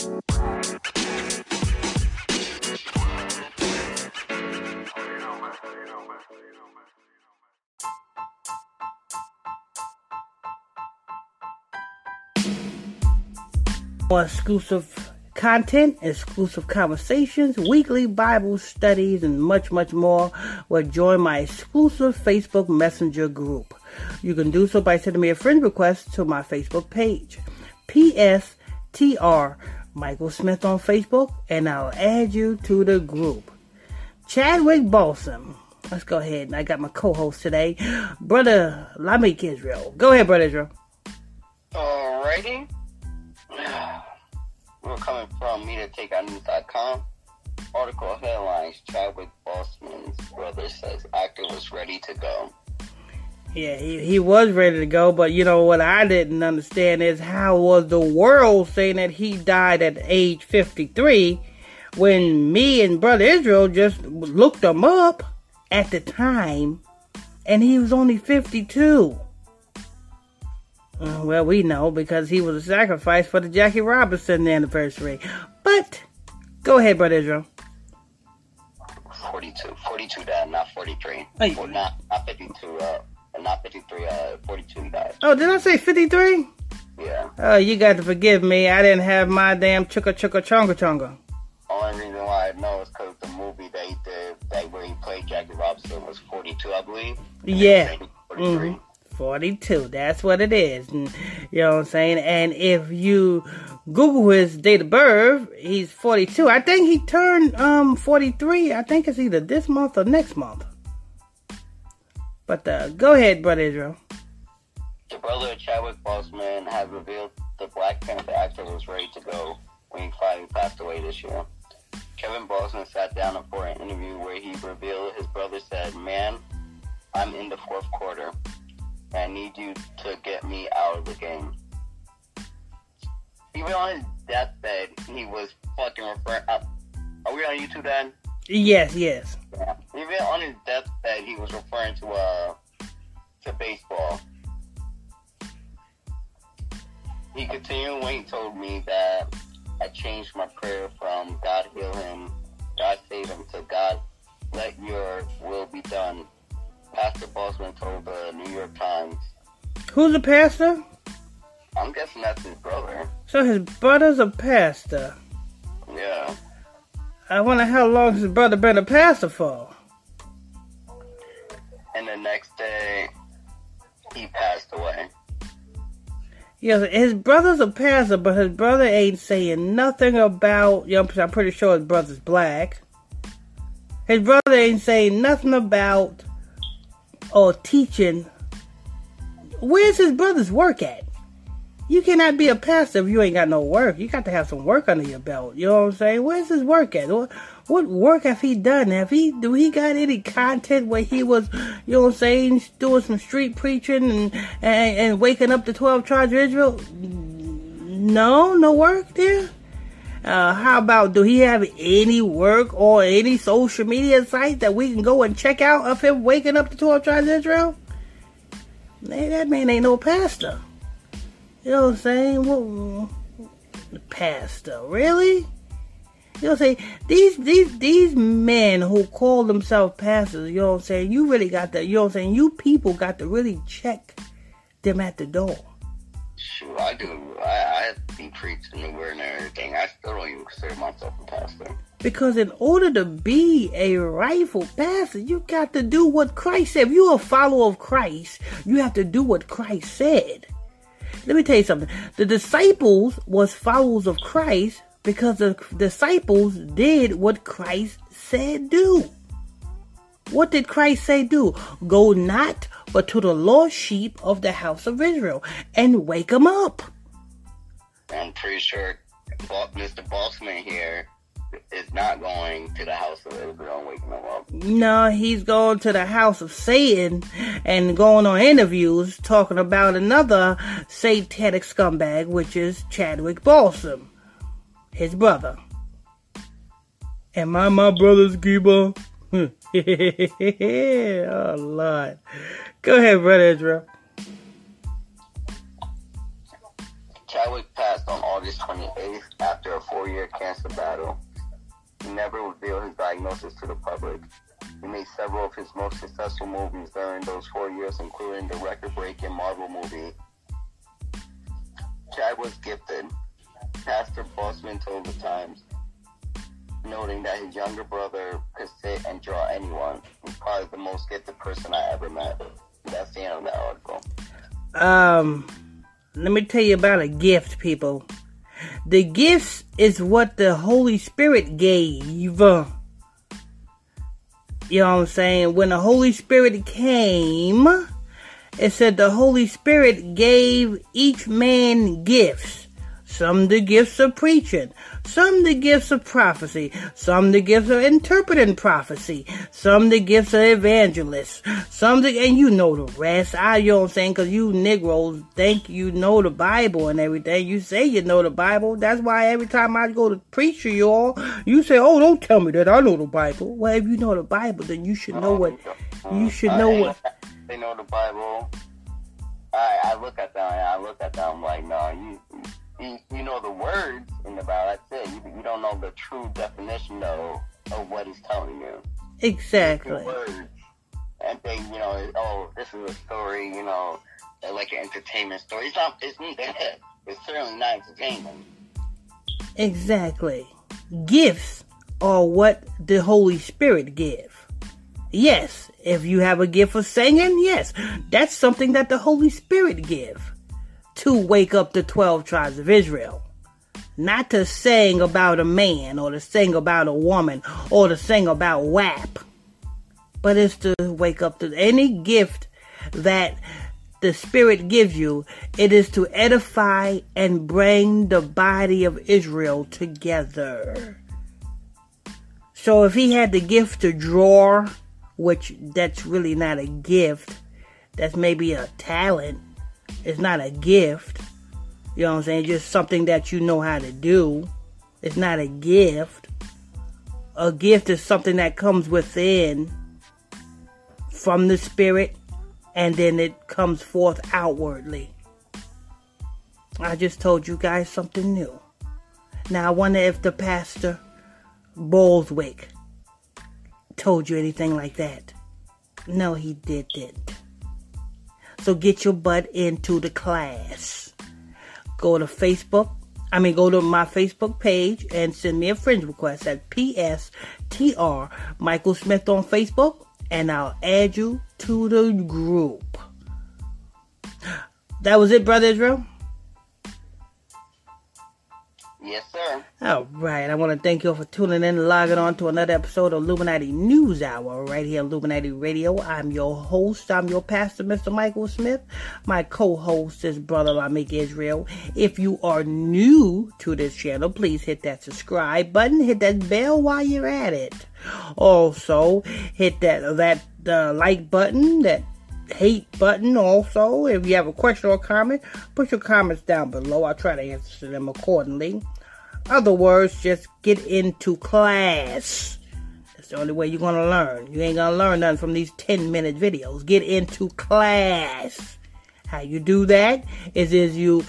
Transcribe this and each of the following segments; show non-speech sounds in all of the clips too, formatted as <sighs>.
More exclusive content, exclusive conversations, weekly Bible studies, and much, much more, well, join my exclusive Facebook Messenger group. You can do so by sending me a friend request to my Facebook page. PSTR Michael Smith on Facebook, and I'll add you to the group. Chadwick Boseman. Let's go ahead. I got my co-host today, Brother Lamik Israel. Go ahead, Brother Israel. Alrighty. <sighs> We're coming from MediaTakeOutNews.com. Article headlines Chadwick Boseman's brother says actor was ready to go. Yeah, he, he was ready to go, but you know what I didn't understand is how was the world saying that he died at age 53 when me and Brother Israel just looked him up at the time and he was only 52. Uh, well, we know because he was a sacrifice for the Jackie Robinson anniversary. But go ahead, Brother Israel. 42. 42 died, not 43. Hey. Or not, not 52, uh, Oh, did I say 53? Yeah. Oh, you got to forgive me. I didn't have my damn chuka chuka chonga chonga. Only reason why I know is because the movie that he did, that where he played Jackie Robinson was 42, I believe. Yeah. 43. Mm-hmm. 42. That's what it is. And, you know what I'm saying? And if you Google his date of birth, he's 42. I think he turned um 43. I think it's either this month or next month. But uh, go ahead, Brother Israel. The brother of Chadwick Boseman has revealed the Black Panther actor was ready to go when he finally passed away this year. Kevin Boseman sat down for an interview where he revealed his brother said, Man, I'm in the fourth quarter. I need you to get me out of the game. Even on his deathbed, he was fucking referring. Uh, are we on YouTube then? Yes, yes. Yeah. Even on his deathbed, he was referring to uh to baseball. He continued when he told me that I changed my prayer from God heal him, God save him to God let your will be done. Pastor Boseman told the New York Times. Who's the pastor? I'm guessing that's his brother. So his brother's a pastor. Yeah. I wonder how long his brother been a pastor for. And the next day, he passed away. Yeah, his brother's a pastor, but his brother ain't saying nothing about. You know, I'm pretty sure his brother's black. His brother ain't saying nothing about or teaching. Where's his brother's work at? You cannot be a pastor if you ain't got no work. You got to have some work under your belt. You know what I'm saying? Where's his work at? What, what work have he done? Have he do he got any content where he was, you know what I'm saying, doing some street preaching and and, and waking up the twelve tribes of Israel? No, no work there. Uh, how about do he have any work or any social media site that we can go and check out of him waking up the 12 tribes of Israel? Man, that man ain't no pastor. You know what I'm saying? What, pastor, really? You know what I'm saying? These these these men who call themselves pastors, you know what I'm saying? You really got to, you know what I'm saying? You people got to really check them at the door. Sure, I do. I, I been preaching the word and everything. I still don't even consider myself a pastor. Because in order to be a rightful pastor, you got to do what Christ said. If you're a follower of Christ, you have to do what Christ said. Let me tell you something. The disciples was followers of Christ because the disciples did what Christ said do. What did Christ say do? Go not but to the lost sheep of the house of Israel and wake them up. I'm pretty sure Mr. Bossman here is not going to the house of Israel and waking them up. No, he's going to the house of Satan and going on interviews talking about another satanic scumbag, which is Chadwick Boseman, his brother. Am I my brother's keeper? <laughs> oh, Lord. Go ahead, Brother Israel. Chadwick passed on August 28th after a four-year cancer battle. He never revealed his diagnosis to the public. He made several of his most successful movies during those four years, including the record-breaking Marvel movie. Chad was gifted. Pastor Boseman told the Times, noting that his younger brother could sit and draw anyone. He's probably the most gifted person I ever met. That's the end of that article. Um, let me tell you about a gift, people. The gifts is what the Holy Spirit gave. You know what I'm saying? When the Holy Spirit came, it said the Holy Spirit gave each man gifts. Some the gifts of preaching, some the gifts of prophecy, some the gifts of interpreting prophecy, some the gifts of evangelists, some the, and you know the rest. I, you know what I'm saying? Cause you Negroes think you know the Bible and everything. You say you know the Bible. That's why every time I go to preach to you all, you say, oh, don't tell me that I know the Bible. Well, if you know the Bible, then you should know what, you uh, should uh, know what. They know the Bible. I, I look at them I look at them like, no, you, you, you know the words in the Bible. That's it. You, you don't know the true definition though of what he's telling you. Exactly. Words, and they, you know, oh, this is a story, you know, uh, like an entertainment story. It's not. It's neither. It's certainly not entertainment. Exactly. Gifts are what the Holy Spirit give. Yes, if you have a gift for singing, yes, that's something that the Holy Spirit give to wake up the 12 tribes of Israel. Not to sing about a man or to sing about a woman or to sing about WAP. But it's to wake up to any gift that the Spirit gives you. It is to edify and bring the body of Israel together. So if he had the gift to draw, which that's really not a gift, that's maybe a talent it's not a gift. You know what I'm saying? Just something that you know how to do. It's not a gift. A gift is something that comes within from the Spirit and then it comes forth outwardly. I just told you guys something new. Now I wonder if the pastor Bolswick told you anything like that. No, he didn't. So get your butt into the class. Go to Facebook. I mean, go to my Facebook page and send me a friend request at PSTR Michael Smith on Facebook, and I'll add you to the group. That was it, Brother Israel. Yes, sir. All right. I want to thank you all for tuning in and logging on to another episode of Illuminati News Hour right here on Illuminati Radio. I'm your host. I'm your pastor, Mr. Michael Smith. My co-host is Brother Lamik Israel. If you are new to this channel, please hit that subscribe button. Hit that bell while you're at it. Also, hit that that uh, like button, that hate button also. If you have a question or comment, put your comments down below. I'll try to answer them accordingly. Other words, just get into class. That's the only way you're gonna learn. You ain't gonna learn nothing from these 10 minute videos. Get into class. How you do that is is you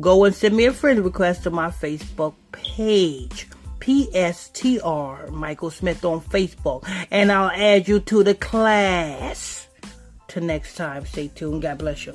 go and send me a friend request to my Facebook page. PSTR Michael Smith on Facebook. And I'll add you to the class. Till next time, stay tuned. God bless you.